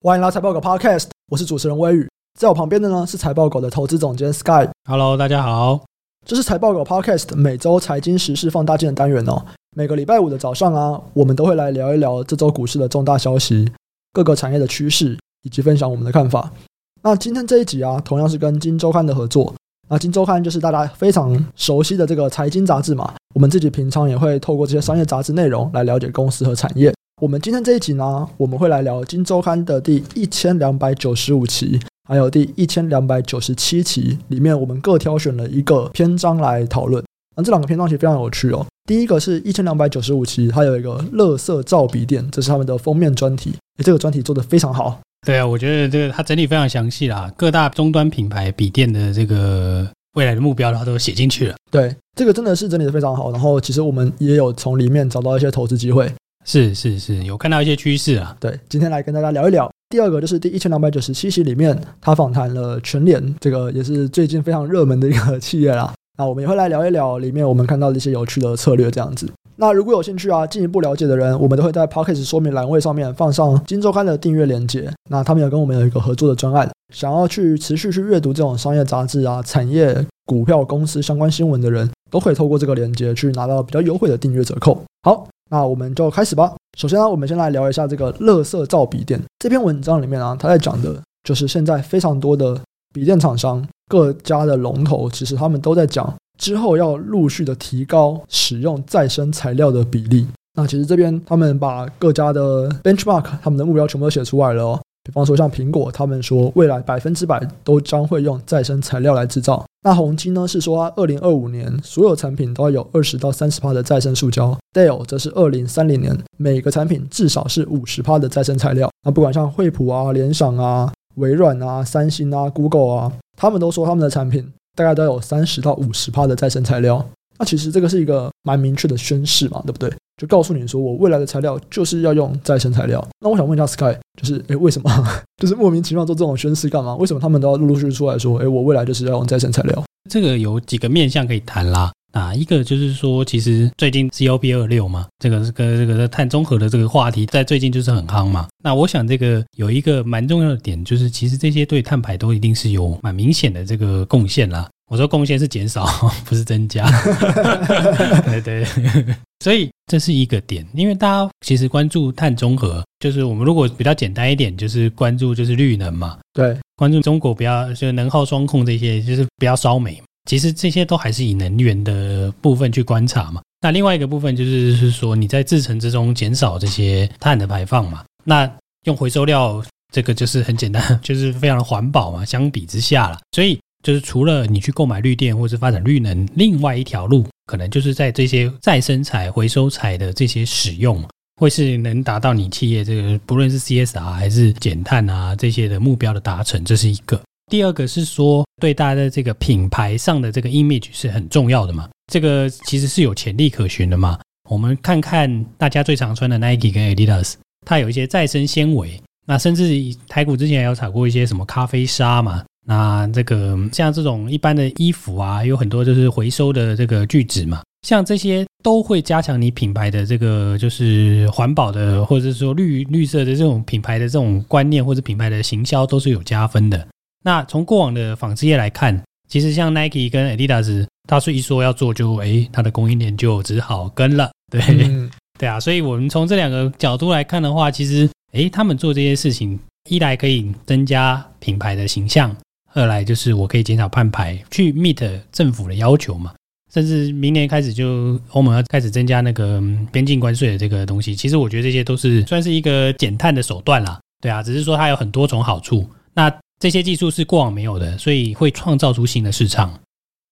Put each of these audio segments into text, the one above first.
欢迎来财报狗 Podcast，我是主持人威宇，在我旁边的呢是财报狗的投资总监 Sky。Hello，大家好，这是财报狗 Podcast 每周财经时事放大镜的单元哦。每个礼拜五的早上啊，我们都会来聊一聊这周股市的重大消息、各个产业的趋势，以及分享我们的看法。那今天这一集啊，同样是跟《金周刊》的合作。那《金周刊》就是大家非常熟悉的这个财经杂志嘛，我们自己平常也会透过这些商业杂志内容来了解公司和产业。我们今天这一集呢，我们会来聊《金周刊》的第一千两百九十五期，还有第一千两百九十七期，里面我们各挑选了一个篇章来讨论。那这两个篇章其实非常有趣哦。第一个是一千两百九十五期，它有一个“乐色造笔店”，这是他们的封面专题。诶，这个专题做得非常好。对啊，我觉得这个它整理非常详细啦，各大终端品牌笔电的这个未来的目标，它都写进去了。对，这个真的是整理得非常好。然后，其实我们也有从里面找到一些投资机会。是是是，有看到一些趋势啊。对，今天来跟大家聊一聊。第二个就是第一千两百九十七期里面，他访谈了全联，这个也是最近非常热门的一个企业啦。那我们也会来聊一聊里面我们看到的一些有趣的策略，这样子。那如果有兴趣啊，进一步了解的人，我们都会在 Podcast 说明栏位上面放上金周刊的订阅链接。那他们有跟我们有一个合作的专案，想要去持续去阅读这种商业杂志啊、产业、股票、公司相关新闻的人，都可以透过这个链接去拿到比较优惠的订阅折扣。好。那我们就开始吧。首先呢，我们先来聊一下这个“乐色造笔电”这篇文章里面啊，他在讲的就是现在非常多的笔电厂商各家的龙头，其实他们都在讲之后要陆续的提高使用再生材料的比例。那其实这边他们把各家的 benchmark 他们的目标全部都写出来了哦。比方说像苹果，他们说未来百分之百都将会用再生材料来制造。那宏基呢是说，二零二五年所有产品都要有二十到三十帕的再生塑胶。Dell 则是二零三零年每个产品至少是五十帕的再生材料。那不管像惠普啊、联想啊、微软啊、三星啊、Google 啊，他们都说他们的产品大概都有三十到五十帕的再生材料。那其实这个是一个蛮明确的宣誓嘛，对不对？就告诉你说，我未来的材料就是要用再生材料。那我想问一下 Sky，就是诶，为什么 就是莫名其妙做这种宣誓干嘛？为什么他们都要陆陆续续出来说，诶，我未来就是要用再生材料？这个有几个面向可以谈啦。啊，一个就是说，其实最近 COP26 嘛，这个是跟这个碳中和的这个话题在最近就是很夯嘛。那我想这个有一个蛮重要的点，就是其实这些对碳排都一定是有蛮明显的这个贡献啦。我说贡献是减少，不是增加。对对，所以这是一个点，因为大家其实关注碳中和，就是我们如果比较简单一点，就是关注就是绿能嘛。对，关注中国不要就能耗双控这些，就是不要烧煤。其实这些都还是以能源的部分去观察嘛。那另外一个部分就是是说你在制程之中减少这些碳的排放嘛。那用回收料这个就是很简单，就是非常的环保嘛。相比之下了，所以。就是除了你去购买绿电或是发展绿能，另外一条路可能就是在这些再生材、回收材的这些使用，会是能达到你企业这个不论是 CSR 还是减碳啊这些的目标的达成，这是一个。第二个是说对大家的这个品牌上的这个 image 是很重要的嘛，这个其实是有潜力可循的嘛。我们看看大家最常穿的 Nike 跟 Adidas，它有一些再生纤维，那甚至台股之前也有炒过一些什么咖啡纱嘛。那这个像这种一般的衣服啊，有很多就是回收的这个聚酯嘛，像这些都会加强你品牌的这个就是环保的，或者是说绿绿色的这种品牌的这种观念，或者品牌的行销都是有加分的。那从过往的纺织业来看，其实像 Nike 跟 Adidas，他是一说要做就哎，他的供应链就只好跟了，对、嗯、对啊。所以我们从这两个角度来看的话，其实哎，他们做这些事情，一来可以增加品牌的形象。二来就是我可以减少碳排，去 meet 政府的要求嘛，甚至明年开始就欧盟要开始增加那个边境关税的这个东西。其实我觉得这些都是算是一个减碳的手段啦，对啊，只是说它有很多种好处。那这些技术是过往没有的，所以会创造出新的市场。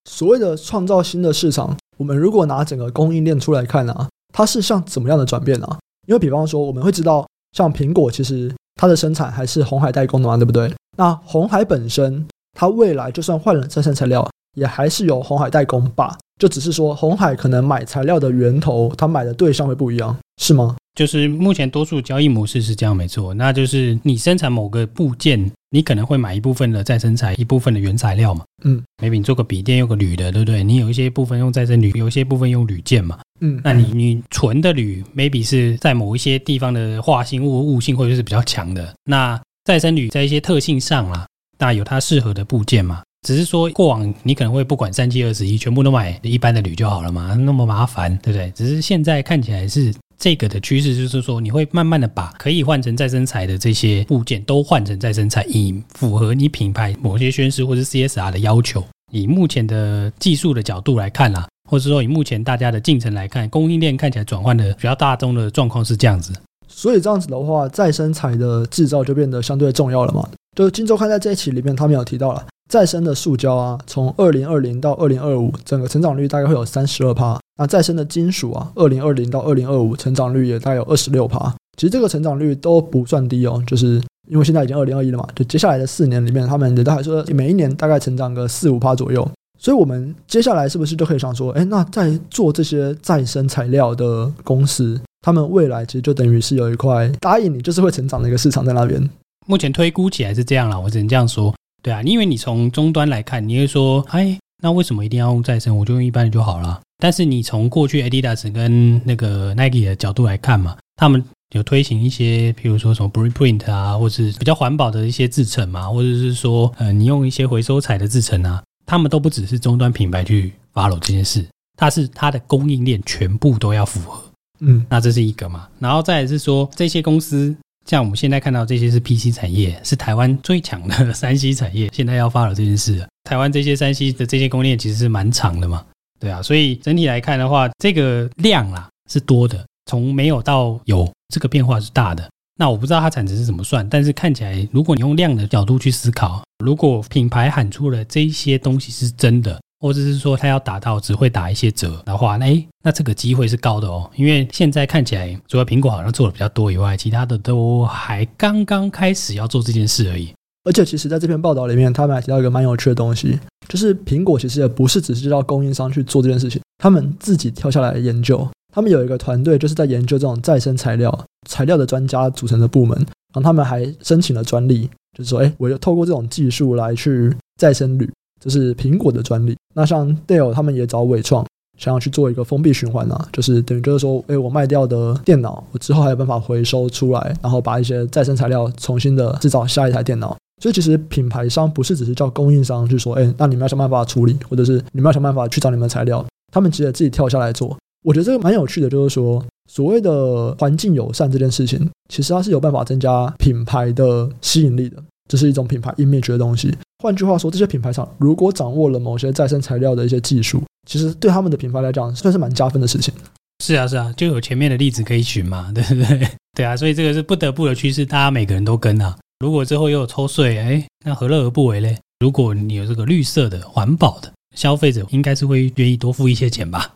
所谓的创造新的市场，我们如果拿整个供应链出来看啊，它是像怎么样的转变啊？因为比方说我们会知道，像苹果其实它的生产还是红海代工的嘛，对不对？那红海本身，它未来就算换了再生材料，也还是由红海代工吧？就只是说红海可能买材料的源头，它买的对象会不一样，是吗？就是目前多数交易模式是这样，没错。那就是你生产某个部件，你可能会买一部分的再生材，一部分的原材料嘛。嗯，maybe 你做个笔电用个铝的，对不对？你有一些部分用再生铝，有一些部分用铝件嘛。嗯，那你你纯的铝，maybe 是在某一些地方的化性物物性会是比较强的。那再生铝在一些特性上啊，那有它适合的部件嘛。只是说过往你可能会不管三七二十一，全部都买一般的铝就好了嘛，那么麻烦，对不对？只是现在看起来是这个的趋势，就是说你会慢慢的把可以换成再生材的这些部件都换成再生材，以符合你品牌某些宣示或是 CSR 的要求。以目前的技术的角度来看啦，或者说以目前大家的进程来看，供应链看起来转换的比较大众的状况是这样子。所以这样子的话，再生材的制造就变得相对重要了嘛？就是金周刊在这一期里面，他们有提到了。再生的塑胶啊，从二零二零到二零二五，整个成长率大概会有三十二趴。那再生的金属啊，二零二零到二零二五，成长率也大概有二十六趴。其实这个成长率都不算低哦，就是因为现在已经二零二一了嘛，就接下来的四年里面，他们也都还说每一年大概成长个四五趴左右。所以，我们接下来是不是就可以想说，哎，那在做这些再生材料的公司，他们未来其实就等于是有一块答应你，就是会成长的一个市场在那边。目前推估起来是这样了，我只能这样说。对啊，因为你从终端来看，你会说，哎，那为什么一定要用再生？我就用一般的就好了。但是你从过去 Adidas 跟那个 Nike 的角度来看嘛，他们有推行一些，譬如说什么 Preprint 啊，或是比较环保的一些制成嘛，或者是说，呃，你用一些回收材的制成啊，他们都不只是终端品牌去 follow 这件事，它是它的供应链全部都要符合。嗯，那这是一个嘛，然后再来是说这些公司。像我们现在看到这些是 PC 产业，是台湾最强的 三 C 产业。现在要发了这件事，台湾这些三 C 的这些供应链其实是蛮长的嘛，对啊，所以整体来看的话，这个量啦是多的，从没有到有，这个变化是大的。那我不知道它产值是怎么算，但是看起来，如果你用量的角度去思考，如果品牌喊出了这些东西是真的。或者是说他要打到只会打一些折的话，那诶，那这个机会是高的哦。因为现在看起来，除了苹果好像做的比较多以外，其他的都还刚刚开始要做这件事而已。而且，其实在这篇报道里面，他们还提到一个蛮有趣的东西，就是苹果其实也不是只是叫供应商去做这件事情，他们自己跳下来研究。他们有一个团队，就是在研究这种再生材料材料的专家组成的部门，然后他们还申请了专利，就是说，诶，我要透过这种技术来去再生铝。这是苹果的专利。那像 Dell 他们也找伟创，想要去做一个封闭循环啊，就是等于就是说，哎，我卖掉的电脑，我之后还有办法回收出来，然后把一些再生材料重新的制造下一台电脑。所以其实品牌商不是只是叫供应商去说，哎，那你们要想办法处理，或者是你们要想办法去找你们的材料，他们其实自己跳下来做。我觉得这个蛮有趣的，就是说所谓的环境友善这件事情，其实它是有办法增加品牌的吸引力的，这是一种品牌 image 的东西。换句话说，这些品牌厂如果掌握了某些再生材料的一些技术，其实对他们的品牌来讲，算是蛮加分的事情。是啊，是啊，就有前面的例子可以举嘛，对不对？对啊，所以这个是不得不的趋势，大家每个人都跟啊。如果之后又有抽税，哎，那何乐而不为嘞？如果你有这个绿色的、环保的，消费者应该是会愿意多付一些钱吧。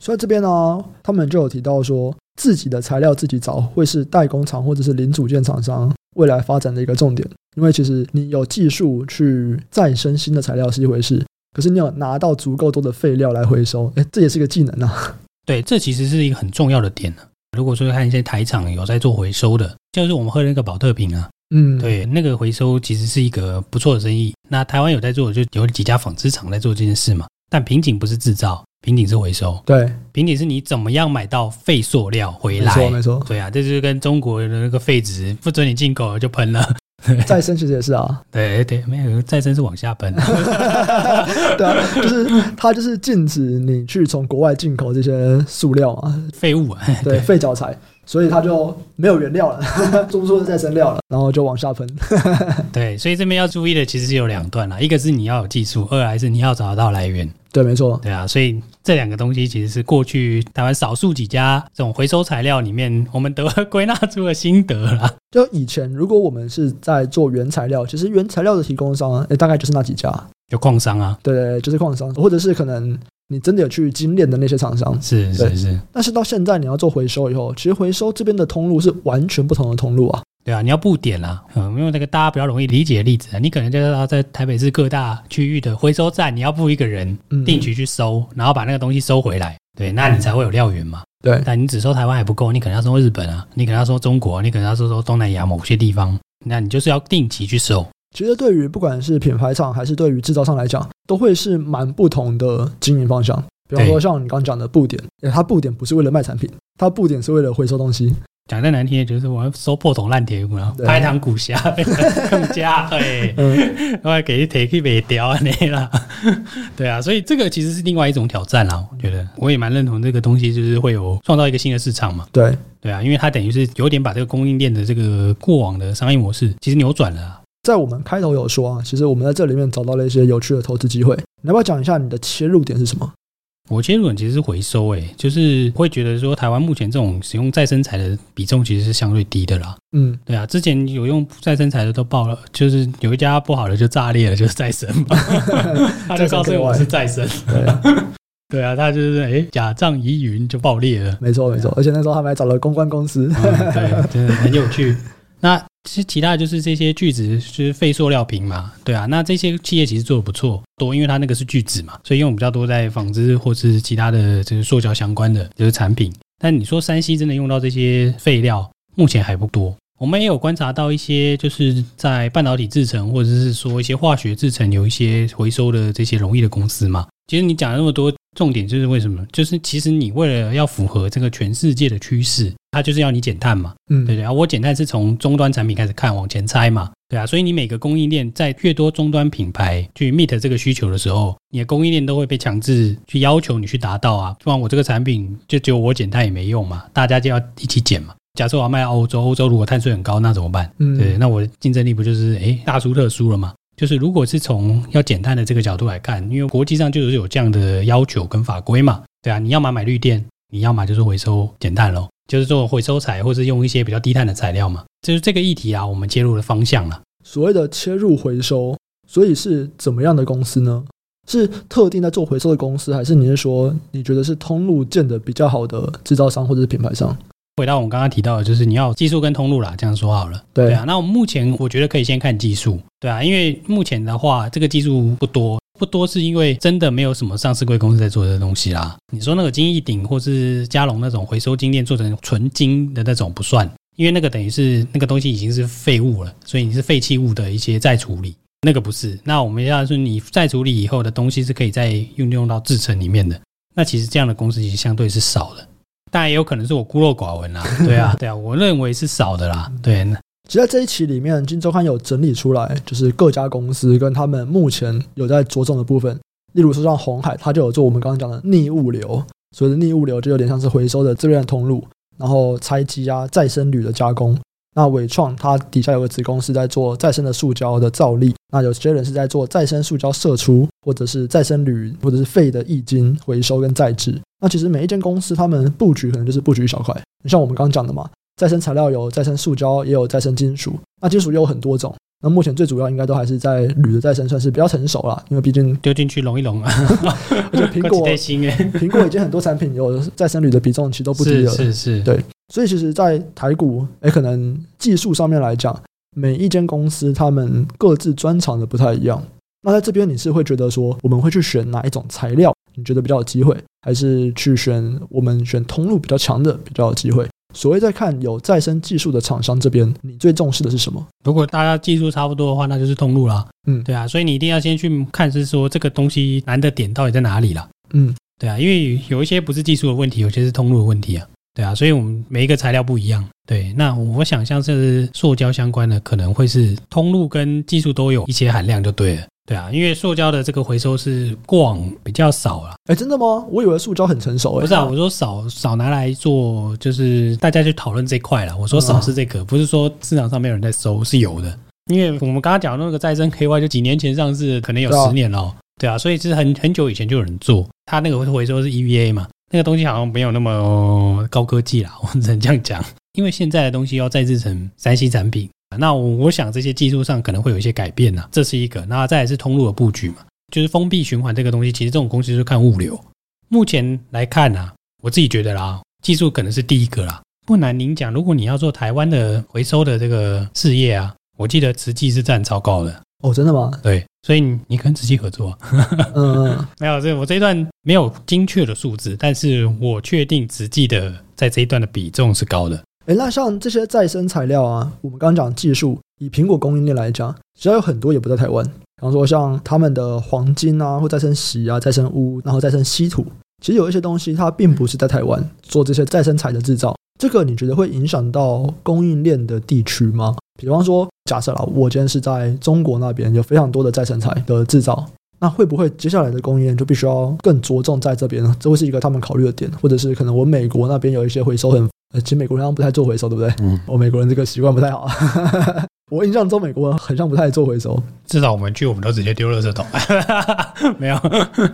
所以这边呢，他们就有提到说，自己的材料自己找，会是代工厂或者是零组件厂商未来发展的一个重点。因为其实你有技术去再生新的材料是一回事，可是你有拿到足够多的废料来回收，哎，这也是一个技能啊。对，这其实是一个很重要的点呢。如果说看一些台厂有在做回收的，就是我们喝的那个宝特瓶啊，嗯，对，那个回收其实是一个不错的生意。那台湾有在做，就有几家纺织厂在做这件事嘛。但瓶颈不是制造，瓶颈是回收。对，瓶颈是你怎么样买到废塑料回来？没错，没错。对啊，这就是跟中国的那个废纸不准你进口就喷了。再生其实也是啊，对对，没有再生是往下喷，对啊，就是它就是禁止你去从国外进口这些塑料啊，废物啊，对，废教材，所以它就没有原料了，做不出再生料了，然后就往下喷。对，所以这边要注意的其实是有两段啦，一个是你要有技术，二来是你要找得到来源。对，没错。对啊，所以这两个东西其实是过去台湾少数几家这种回收材料里面，我们得归纳出了心得啦。就以前，如果我们是在做原材料，其实原材料的提供商，哎，大概就是那几家，有矿商啊。对对，就是矿商，或者是可能你真的有去精炼的那些厂商。是是是。但是到现在，你要做回收以后，其实回收这边的通路是完全不同的通路啊。对啊，你要布点啦，嗯，因为那个大家比较容易理解的例子啊，你可能就是要在台北市各大区域的回收站，你要布一个人定期去收，然后把那个东西收回来，对，那你才会有料源嘛。对，但你只收台湾还不够，你可能要收日本啊，你可能要收中国，你可能要收收东南亚某些地方，那你就是要定期去收。其实对于不管是品牌厂还是对于制造商来讲，都会是蛮不同的经营方向。比方说像你刚刚讲的布点，它布点不是为了卖产品，它布点是为了回收东西。讲再难听点，就是我要收破铜烂铁，然后拍膛骨虾更加 哎，我还给铁去卖掉那啦。对啊，所以这个其实是另外一种挑战啦。我觉得我也蛮认同这个东西，就是会有创造一个新的市场嘛。对对啊，因为它等于是有点把这个供应链的这个过往的商业模式，其实扭转了。在我们开头有说啊，其实我们在这里面找到了一些有趣的投资机会。你要不要讲一下你的切入点是什么？我切入点其实是回收，诶，就是会觉得说，台湾目前这种使用再生材的比重其实是相对低的啦。嗯，对啊，之前有用再生材的都爆了，就是有一家不好的就炸裂了，就是再生嘛，他就告诉我是再生。对啊，对啊，他就是哎，假账疑云就爆裂了。没错没错，而且那时候他们还找了公关公司，嗯、对，真的很有趣。那其实其他的就是这些聚酯，就是废塑料瓶嘛，对啊。那这些企业其实做的不错，多，因为它那个是聚酯嘛，所以用比较多在纺织或是其他的就是塑胶相关的就是产品。但你说山西真的用到这些废料，目前还不多。我们也有观察到一些，就是在半导体制程或者是说一些化学制程有一些回收的这些容易的公司嘛。其实你讲了那么多。重点就是为什么？就是其实你为了要符合这个全世界的趋势，它就是要你减碳嘛，嗯，对对啊。我减碳是从终端产品开始看，往前猜嘛，对啊。所以你每个供应链在越多终端品牌去 meet 这个需求的时候，你的供应链都会被强制去要求你去达到啊，不然我这个产品就只有我减碳也没用嘛，大家就要一起减嘛。假设我要卖欧洲，欧洲如果碳税很高，那怎么办？嗯，对，那我的竞争力不就是诶大输特输了吗？就是如果是从要减碳的这个角度来看，因为国际上就是有这样的要求跟法规嘛，对啊，你要么买绿电，你要么就是回收减碳喽，就是做回收材或是用一些比较低碳的材料嘛，就是这个议题啊，我们切入的方向了。所谓的切入回收，所以是怎么样的公司呢？是特定在做回收的公司，还是你是说你觉得是通路建的比较好的制造商或者是品牌商？回到我们刚刚提到的，就是你要技术跟通路啦，这样说好了。对，对啊，那我们目前我觉得可以先看技术，对啊，因为目前的话，这个技术不多，不多是因为真的没有什么上市贵公司在做这个东西啦。你说那个金一鼎或是加龙那种回收金链做成纯金的那种不算，因为那个等于是那个东西已经是废物了，所以你是废弃物的一些再处理，那个不是。那我们要说你再处理以后的东西是可以再运用到制成里面的，那其实这样的公司其实相对是少的。当然也有可能是我孤陋寡闻啦，对啊，对啊，我认为是少的啦。对，其实在这一期里面，《金周刊》有整理出来，就是各家公司跟他们目前有在着重的部分。例如说像红海，它就有做我们刚刚讲的逆物流，所谓的逆物流就有点像是回收的资源通路，然后拆机啊、再生铝的加工。那伟创它底下有个子公司在做再生的塑胶的造粒，那有些人是在做再生塑胶射出，或者是再生铝，或者是废的液晶回收跟再制。那其实每一间公司他们布局可能就是布局一小块，像我们刚刚讲的嘛，再生材料有再生塑胶，也有再生金属，那金属也有很多种。那目前最主要应该都还是在铝的再生算是比较成熟了，因为毕竟丢进去溶一溶啊。而且苹果 苹果已经很多产品有再生铝的比重其实都不低了，是是是，对。所以其实，在台股，诶，可能技术上面来讲，每一间公司他们各自专长的不太一样。那在这边，你是会觉得说，我们会去选哪一种材料？你觉得比较有机会，还是去选我们选通路比较强的比较有机会？所谓在看有再生技术的厂商这边，你最重视的是什么？如果大家技术差不多的话，那就是通路啦。嗯，对啊，所以你一定要先去看，是说这个东西难的点到底在哪里啦。嗯，对啊，因为有一些不是技术的问题，有些是通路的问题啊。对啊，所以我们每一个材料不一样。对，那我想像是塑胶相关的，可能会是通路跟技术都有一些含量就对了。对啊，因为塑胶的这个回收是过往比较少了。哎，真的吗？我以为塑胶很成熟。哎，不是啊，我说少少拿来做，就是大家去讨论这块了。我说少是这个，不是说市场上没有人在收，是有的。因为我们刚刚讲的那个再生 KY，就几年前上市，可能有十年了。对啊，所以是很很久以前就有人做，它那个回收是 EVA 嘛。那个东西好像没有那么高科技啦，我只能这样讲。因为现在的东西要再制成三 C 产品，那我我想这些技术上可能会有一些改变呐，这是一个。那再来是通路的布局嘛，就是封闭循环这个东西，其实这种公司就是看物流。目前来看呐，我自己觉得啦，技术可能是第一个啦。不瞒您讲，如果你要做台湾的回收的这个事业啊，我记得慈济是占超高的。哦，真的吗？对，所以你跟慈济合作，嗯，没有，这我这一段没有精确的数字，但是我确定慈济的在这一段的比重是高的。诶，那像这些再生材料啊，我们刚刚讲技术，以苹果供应链来讲，其实有很多也不在台湾。比方说像他们的黄金啊，或再生锡啊、再生钨，然后再生稀土，其实有一些东西它并不是在台湾做这些再生材的制造，这个你觉得会影响到供应链的地区吗？比方说，假设啦，我今天是在中国那边有非常多的再生材的制造，那会不会接下来的供应链就必须要更着重在这边呢？这会是一个他们考虑的点，或者是可能我美国那边有一些回收很，呃，其实美国人好像不太做回收，对不对？嗯，我美国人这个习惯不太好。我印象中美国人很像不太做回收，至少我们去我们都直接丢垃圾桶，没有。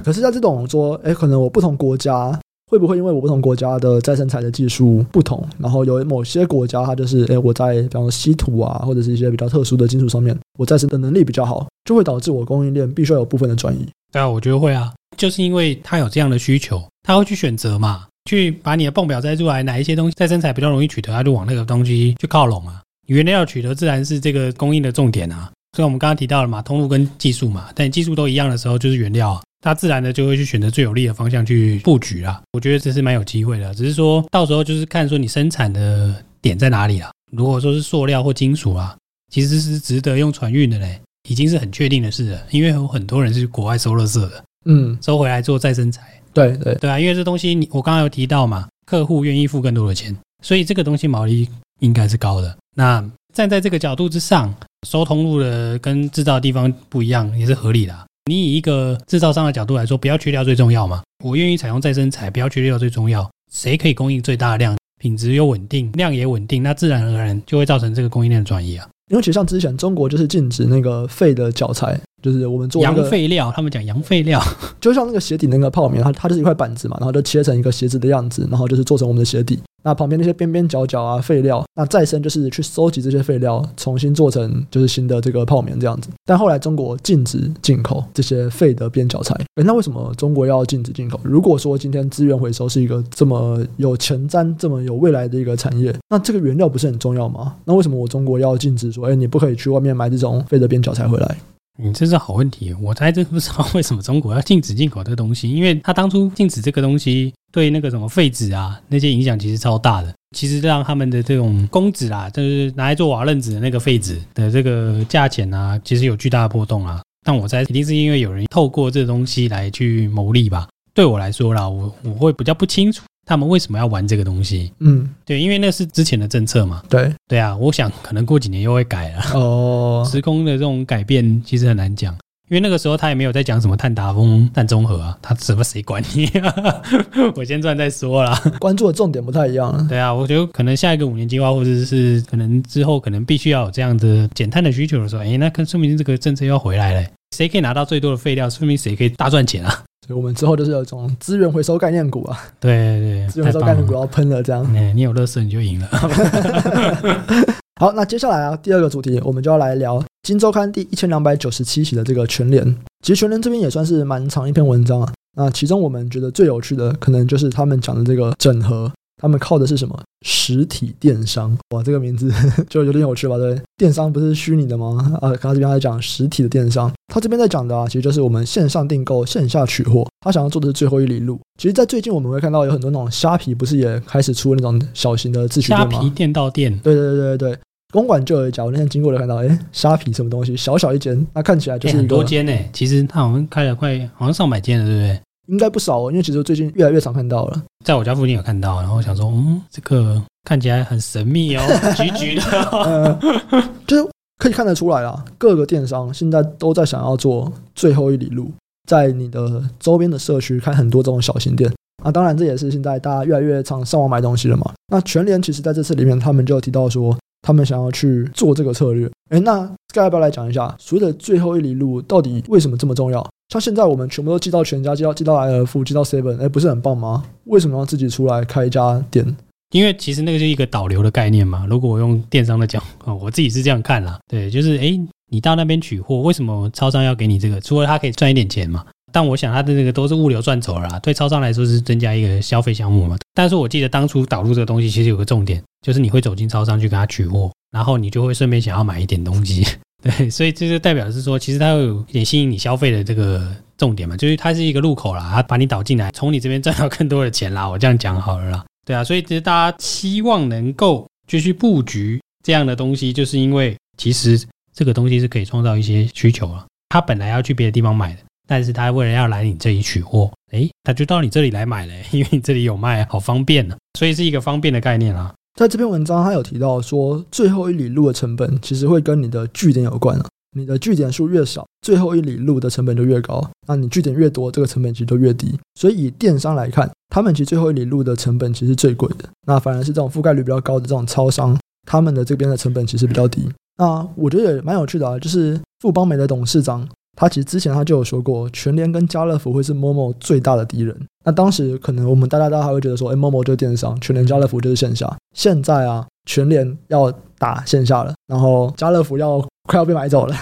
可是在这种说，哎，可能我不同国家。会不会因为我不同国家的再生材的技术不同，然后有某些国家它就是，诶，我在比方说稀土啊，或者是一些比较特殊的金属上面，我再生的能力比较好，就会导致我供应链必须要有部分的转移。对啊，我觉得会啊，就是因为他有这样的需求，他会去选择嘛，去把你的泵表摘出来，哪一些东西再生材比较容易取得，他就往那个东西去靠拢啊。原料取得自然是这个供应的重点啊。所以我们刚刚提到了嘛，通路跟技术嘛，但技术都一样的时候，就是原料啊。他自然的就会去选择最有利的方向去布局啦。我觉得这是蛮有机会的，只是说到时候就是看说你生产的点在哪里啦。如果说是塑料或金属啊，其实是值得用船运的嘞，已经是很确定的事了。因为有很多人是国外收垃圾的，嗯，收回来做再生材。对对对啊，因为这东西你我刚刚有提到嘛，客户愿意付更多的钱，所以这个东西毛利应该是高的。那站在这个角度之上，收通路的跟制造的地方不一样，也是合理的。你以一个制造商的角度来说，不要缺料最重要嘛？我愿意采用再生材，不要缺料最重要。谁可以供应最大的量，品质又稳定，量也稳定，那自然而然就会造成这个供应链的转移啊。因为其实像之前中国就是禁止那个废的脚材，就是我们做洋废料，他们讲羊废料，就像那个鞋底那个泡棉，它它就是一块板子嘛，然后就切成一个鞋子的样子，然后就是做成我们的鞋底。那旁边那些边边角角啊废料，那再生就是去收集这些废料，重新做成就是新的这个泡棉这样子。但后来中国禁止进口这些废的边角材，诶，那为什么中国要禁止进口？如果说今天资源回收是一个这么有前瞻、这么有未来的一个产业，那这个原料不是很重要吗？那为什么我中国要禁止说，诶，你不可以去外面买这种废的边角材回来？你、这是好问题，我还真不知道为什么中国要禁止进口这个东西，因为他当初禁止这个东西，对那个什么废纸啊那些影响其实超大的，其实让他们的这种公纸啦，就是拿来做瓦楞纸的那个废纸的这个价钱啊，其实有巨大的波动啊。但我猜一定是因为有人透过这东西来去牟利吧。对我来说啦，我我会比较不清楚。他们为什么要玩这个东西？嗯，对，因为那是之前的政策嘛。对，对啊，我想可能过几年又会改了。哦，时空的这种改变其实很难讲，因为那个时候他也没有在讲什么碳达峰、碳中和啊，他什么谁管你啊？我先赚再说啦。关注的重点不太一样。对啊，我觉得可能下一个五年计划，或者是可能之后可能必须要有这样的减碳的需求的时候，哎，那可说明这个政策要回来了。谁可以拿到最多的废料，说明谁可以大赚钱啊。所以我们之后就是有一种资源回收概念股啊，对对，资源回收概念股要喷了，这样。嗯，你有乐视你就赢了。好，那接下来啊，第二个主题我们就要来聊《金周刊》第一千两百九十七期的这个全联。其实全联这边也算是蛮长一篇文章啊。那其中我们觉得最有趣的，可能就是他们讲的这个整合。他们靠的是什么？实体电商。哇，这个名字 就有点有趣吧？对，电商不是虚拟的吗？啊，刚刚这边在讲实体的电商，他这边在讲的啊，其实就是我们线上订购、线下取货。他想要做的是最后一里路。其实，在最近我们会看到有很多那种虾皮，不是也开始出那种小型的自取店吗？虾皮店到店。对对对对对，公馆就有一家，我那天经过了看到，哎，虾皮什么东西？小小一间，那看起来就是、欸、很多间呢。其实他好像开了快，好像上百间了，对不对？应该不少哦，因为其实最近越来越常看到了，在我家附近有看到，然后想说，嗯，这个看起来很神秘哦，橘橘的、就是可以看得出来啊，各个电商现在都在想要做最后一里路，在你的周边的社区开很多这种小型店啊。当然，这也是现在大家越来越常上网买东西了嘛。那全联其实在这次里面，他们就提到说，他们想要去做这个策略。诶，那 Sky 要不要来讲一下，所谓的最后一里路到底为什么这么重要？像现在我们全部都寄到全家，寄到寄到莱尔富，寄到 Seven，哎，不是很棒吗？为什么要自己出来开一家店？因为其实那个是一个导流的概念嘛。如果我用电商的讲，我自己是这样看啦。对，就是哎，你到那边取货，为什么超商要给你这个？除了他可以赚一点钱嘛。但我想他的这个都是物流赚走了啦，对超商来说是增加一个消费项目嘛。但是我记得当初导入这个东西，其实有个重点，就是你会走进超商去给他取货，然后你就会顺便想要买一点东西。对，所以这就代表是说，其实它会有一点吸引你消费的这个重点嘛，就是它是一个入口啦，它把你导进来，从你这边赚到更多的钱啦。我这样讲好了啦，对啊，所以其实大家希望能够继续布局这样的东西，就是因为其实这个东西是可以创造一些需求啊。他本来要去别的地方买的，但是他为了要来你这里取货，诶，他就到你这里来买了，因为你这里有卖，好方便呢。所以是一个方便的概念啦。在这篇文章，他有提到说，最后一里路的成本其实会跟你的据点有关啊。你的据点数越少，最后一里路的成本就越高。那你据点越多，这个成本其实就越低。所以以电商来看，他们其实最后一里路的成本其实最贵的。那反而是这种覆盖率比较高的这种超商，他们的这边的成本其实比较低。那我觉得也蛮有趣的啊，就是富邦美的董事长，他其实之前他就有说过，全联跟家乐福会是 Momo 最大的敌人。那当时可能我们大家大家还会觉得说，哎，Momo 就是电商，全联、家乐福就是线下。现在啊，全联要打线下了，然后家乐福要。快要被买走了，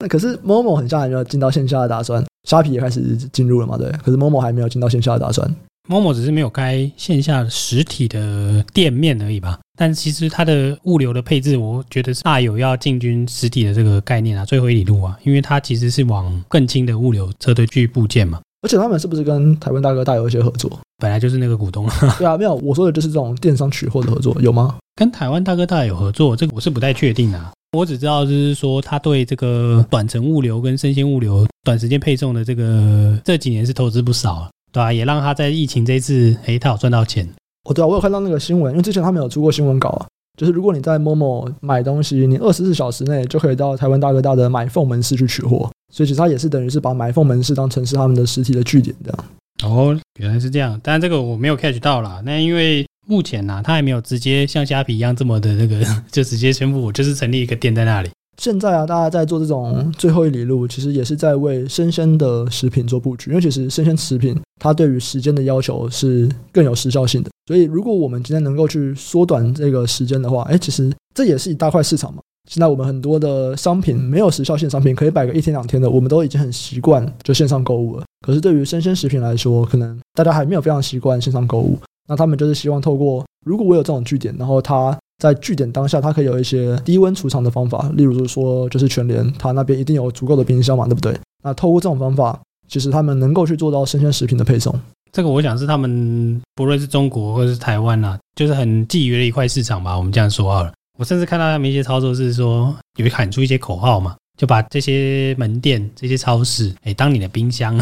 那 可是 Momo 很像还没有进到线下的打算，虾皮也开始进入了嘛？对，可是 Momo 还没有进到线下的打算，Momo 只是没有开线下实体的店面而已吧？但其实它的物流的配置，我觉得是大有要进军实体的这个概念啊，最后一里路啊，因为它其实是往更轻的物流车队去部件嘛。而且他们是不是跟台湾大哥大有一些合作？本来就是那个股东。对啊，没有，我说的就是这种电商取货的合作，有吗？跟台湾大哥大有合作，这个我是不太确定啊。我只知道，就是说，他对这个短程物流跟生鲜物流短时间配送的这个这几年是投资不少，啊对吧？也让他在疫情这一次，哎，他有赚到钱。哦，对啊，我有看到那个新闻，因为之前他们有出过新闻稿啊，就是如果你在 Momo 买东西，你二十四小时内就可以到台湾大哥大的买凤门市去取货，所以其实他也是等于是把买凤门市当成是他们的实体的据点这样。哦，原来是这样，但这个我没有 catch 到啦。那因为。目前呢、啊，他还没有直接像虾皮一样这么的那个，就直接宣布我就是成立一个店在那里。现在啊，大家在做这种最后一里路，其实也是在为生鲜的食品做布局，因为其实生鲜食品它对于时间的要求是更有时效性的。所以，如果我们今天能够去缩短这个时间的话，哎，其实这也是一大块市场嘛。现在我们很多的商品没有时效性商品，可以摆个一天两天的，我们都已经很习惯就线上购物了。可是对于生鲜食品来说，可能大家还没有非常习惯线上购物。那他们就是希望透过，如果我有这种据点，然后他在据点当下，它可以有一些低温储藏的方法，例如说就是全联，它那边一定有足够的冰箱嘛，对不对？那透过这种方法，其实他们能够去做到生鲜食品的配送。这个我想是他们不论是中国或者是台湾啊，就是很觊觎的一块市场吧。我们这样说好了。我甚至看到他们一些操作是说，有喊出一些口号嘛。就把这些门店、这些超市，哎，当你的冰箱，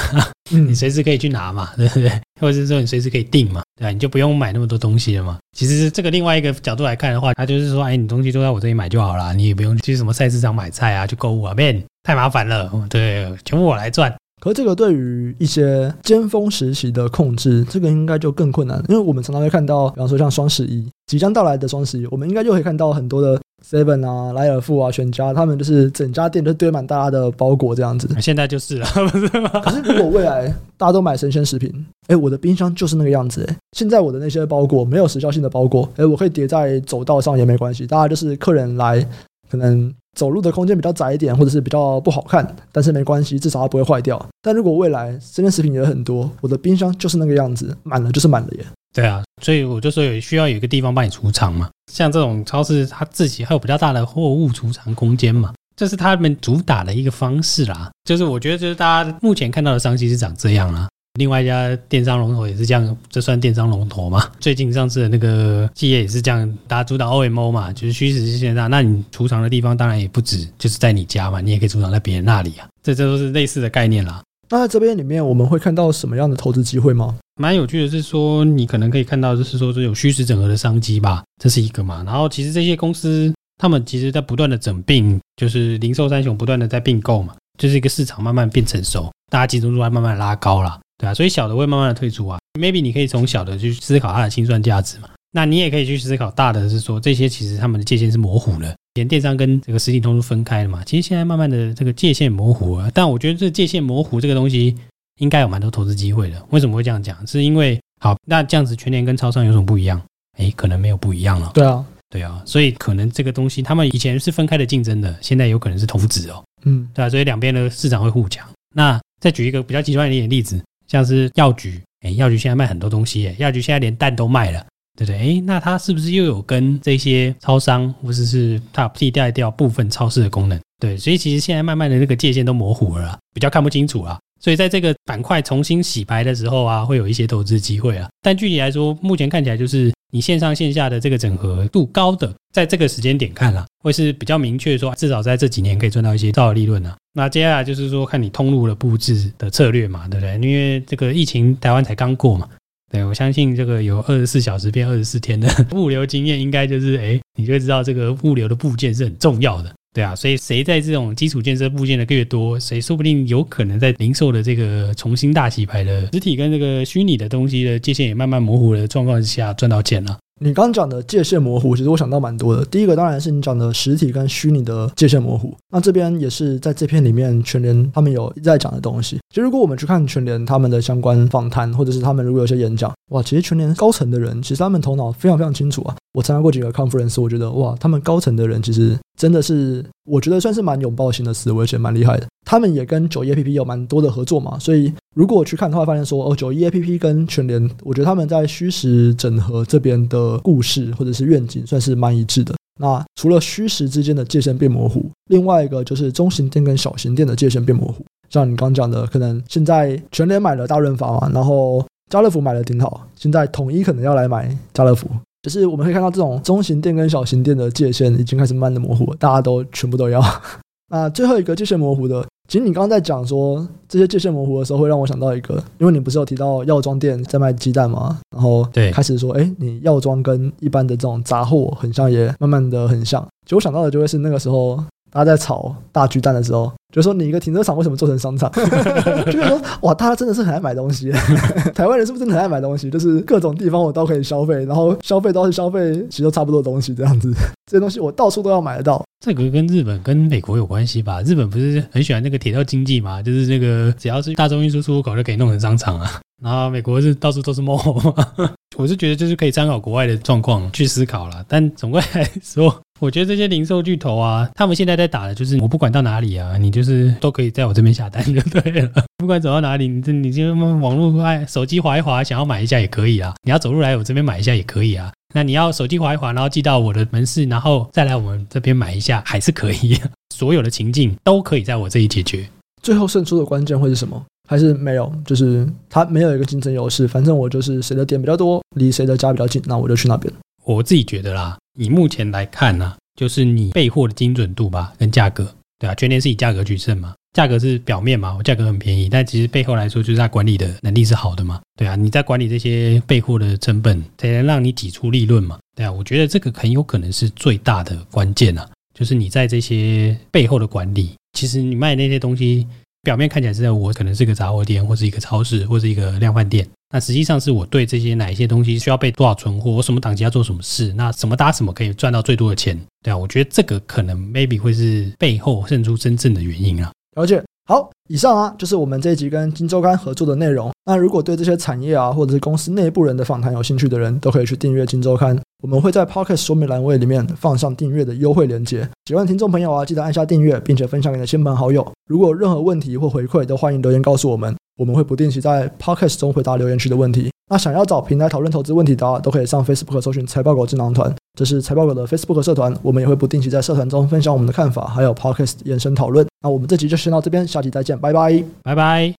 嗯、你随时可以去拿嘛，对不对？或者是说你随时可以订嘛，对吧？你就不用买那么多东西了嘛。其实这个另外一个角度来看的话，他就是说，哎，你东西都在我这里买就好了，你也不用去什么菜市场买菜啊，去购物啊，，man，太麻烦了。对，全部我来赚。可是这个对于一些尖峰时期的控制，这个应该就更困难，因为我们常常会看到，比方说像双十一即将到来的双十一，我们应该就会看到很多的。seven 啊，莱尔富啊，全家，他们就是整家店都堆满大家的包裹这样子。现在就是了，不是吗？可是如果未来大家都买生鲜食品，哎，我的冰箱就是那个样子。哎，现在我的那些包裹没有时效性的包裹，哎，我可以叠在走道上也没关系。大家就是客人来，可能走路的空间比较窄一点，或者是比较不好看，但是没关系，至少它不会坏掉。但如果未来生鲜食品也很多，我的冰箱就是那个样子，满了就是满了耶。对啊，所以我就说有需要有一个地方帮你储藏嘛。像这种超市，它自己还有比较大的货物储藏空间嘛，这是他们主打的一个方式啦。就是我觉得，就是大家目前看到的商机是长这样啦。另外一家电商龙头也是这样，这算电商龙头嘛？最近上市的那个企业也是这样，大家主打 OMO 嘛，就是虚实是线上。那你储藏的地方当然也不止，就是在你家嘛，你也可以储藏在别人那里啊。这这都是类似的概念啦。那在这边里面，我们会看到什么样的投资机会吗？蛮有趣的是说，你可能可以看到，就是说这有虚实整合的商机吧，这是一个嘛。然后其实这些公司，他们其实在不断的整并，就是零售三雄不断的在并购嘛，就是一个市场慢慢变成熟，大家集中度还慢慢拉高了，对啊，所以小的会慢慢的退出啊。Maybe 你可以从小的去思考它的清算价值嘛。那你也可以去思考大的是说，这些其实他们的界限是模糊的，连电商跟这个实体通路分开了嘛。其实现在慢慢的这个界限模糊了，但我觉得这界限模糊这个东西应该有蛮多投资机会的。为什么会这样讲？是因为好，那这样子全年跟超商有什么不一样？诶，可能没有不一样了。对啊，对啊，所以可能这个东西他们以前是分开的竞争的，现在有可能是同质哦。嗯，对啊，所以两边的市场会互抢。那再举一个比较极端一点的例子，像是药局，诶，药局现在卖很多东西，诶，药局现在连蛋都卖了。对不对？诶，那它是不是又有跟这些超商，或者是它替代掉部分超市的功能？对，所以其实现在慢慢的那个界限都模糊了，比较看不清楚啊。所以在这个板块重新洗牌的时候啊，会有一些投资机会啊。但具体来说，目前看起来就是你线上线下的这个整合度高的，在这个时间点看了，会是比较明确说，至少在这几年可以赚到一些超额利润啊。那接下来就是说，看你通路的布置的策略嘛，对不对？因为这个疫情台湾才刚过嘛。对，我相信这个有二十四小时变二十四天的 物流经验，应该就是哎，你就知道这个物流的部件是很重要的。对啊，所以谁在这种基础建设部件的越多，谁说不定有可能在零售的这个重新大洗牌的实体跟这个虚拟的东西的界限也慢慢模糊的状况之下赚到钱了。你刚刚讲的界限模糊，其实我想到蛮多的。第一个当然是你讲的实体跟虚拟的界限模糊，那这边也是在这篇里面全联他们有在讲的东西。其实如果我们去看全联他们的相关访谈，或者是他们如果有些演讲，哇，其实全联高层的人其实他们头脑非常非常清楚啊。我参加过几个 conference，我觉得哇，他们高层的人其实真的是，我觉得算是蛮拥抱型的思维，而且蛮厉害的。他们也跟九一 APP 有蛮多的合作嘛，所以如果我去看的话，发现说哦，九一 APP 跟全联，我觉得他们在虚实整合这边的故事或者是愿景算是蛮一致的。那除了虚实之间的界限变模糊，另外一个就是中型店跟小型店的界限变模糊。像你刚刚讲的，可能现在全联买了大润发嘛，然后家乐福买了顶好，现在统一可能要来买家乐福。就是我们可以看到这种中型店跟小型店的界限已经开始慢的模糊了，大家都全部都要。那最后一个界限模糊的，其实你刚刚在讲说这些界限模糊的时候，会让我想到一个，因为你不是有提到药妆店在卖鸡蛋吗？然后对，开始说，哎，你药妆跟一般的这种杂货很像，也慢慢的很像。其实我想到的就会是那个时候大家在炒大巨蛋的时候。就说，你一个停车场为什么做成商场？就是说，哇，大家真的是很爱买东西。台湾人是不是真的很爱买东西？就是各种地方我都可以消费，然后消费都是消费，其实都差不多的东西这样子。这些东西我到处都要买得到。这个跟日本跟美国有关系吧？日本不是很喜欢那个铁道经济嘛？就是那个只要是大众运输出入口就可以弄成商场啊。然后美国是到处都是 mall。我是觉得就是可以参考国外的状况去思考啦。但总归来说。我觉得这些零售巨头啊，他们现在在打的就是我不管到哪里啊，你就是都可以在我这边下单就对了。不管走到哪里，你这你就网络哎，手机滑一滑，想要买一下也可以啊。你要走路来我这边买一下也可以啊。那你要手机滑一滑，然后寄到我的门市，然后再来我们这边买一下，还是可以。所有的情境都可以在我这里解决。最后胜出的关键会是什么？还是没有？就是它没有一个竞争优势，反正我就是谁的店比较多，离谁的家比较近，那我就去那边。我自己觉得啦。以目前来看呢、啊，就是你备货的精准度吧，跟价格，对啊，全年是以价格取胜嘛，价格是表面嘛，我价格很便宜，但其实背后来说，就是它管理的能力是好的嘛，对啊，你在管理这些备货的成本，才能让你挤出利润嘛，对啊，我觉得这个很有可能是最大的关键啊，就是你在这些背后的管理，其实你卖那些东西，表面看起来是在我可能是个杂货店，或是一个超市，或是一个量贩店。那实际上是我对这些哪一些东西需要备多少存货，我什么档期要做什么事，那什么搭什么可以赚到最多的钱，对啊，我觉得这个可能 maybe 会是背后胜出真正的原因啊。了解。好，以上啊就是我们这一集跟金周刊合作的内容。那如果对这些产业啊，或者是公司内部人的访谈有兴趣的人，都可以去订阅金周刊。我们会在 Podcast 说明栏位里面放上订阅的优惠链接。喜欢听众朋友啊，记得按下订阅，并且分享给你的亲朋好友。如果有任何问题或回馈，都欢迎留言告诉我们。我们会不定期在 Podcast 中回答留言区的问题。那想要找平台讨论投资问题的，都可以上 Facebook 搜寻财报狗智囊团，这是财报狗的 Facebook 社团。我们也会不定期在社团中分享我们的看法，还有 Podcast 延伸讨论。那我们这集就先到这边，下集再见，拜拜，拜拜。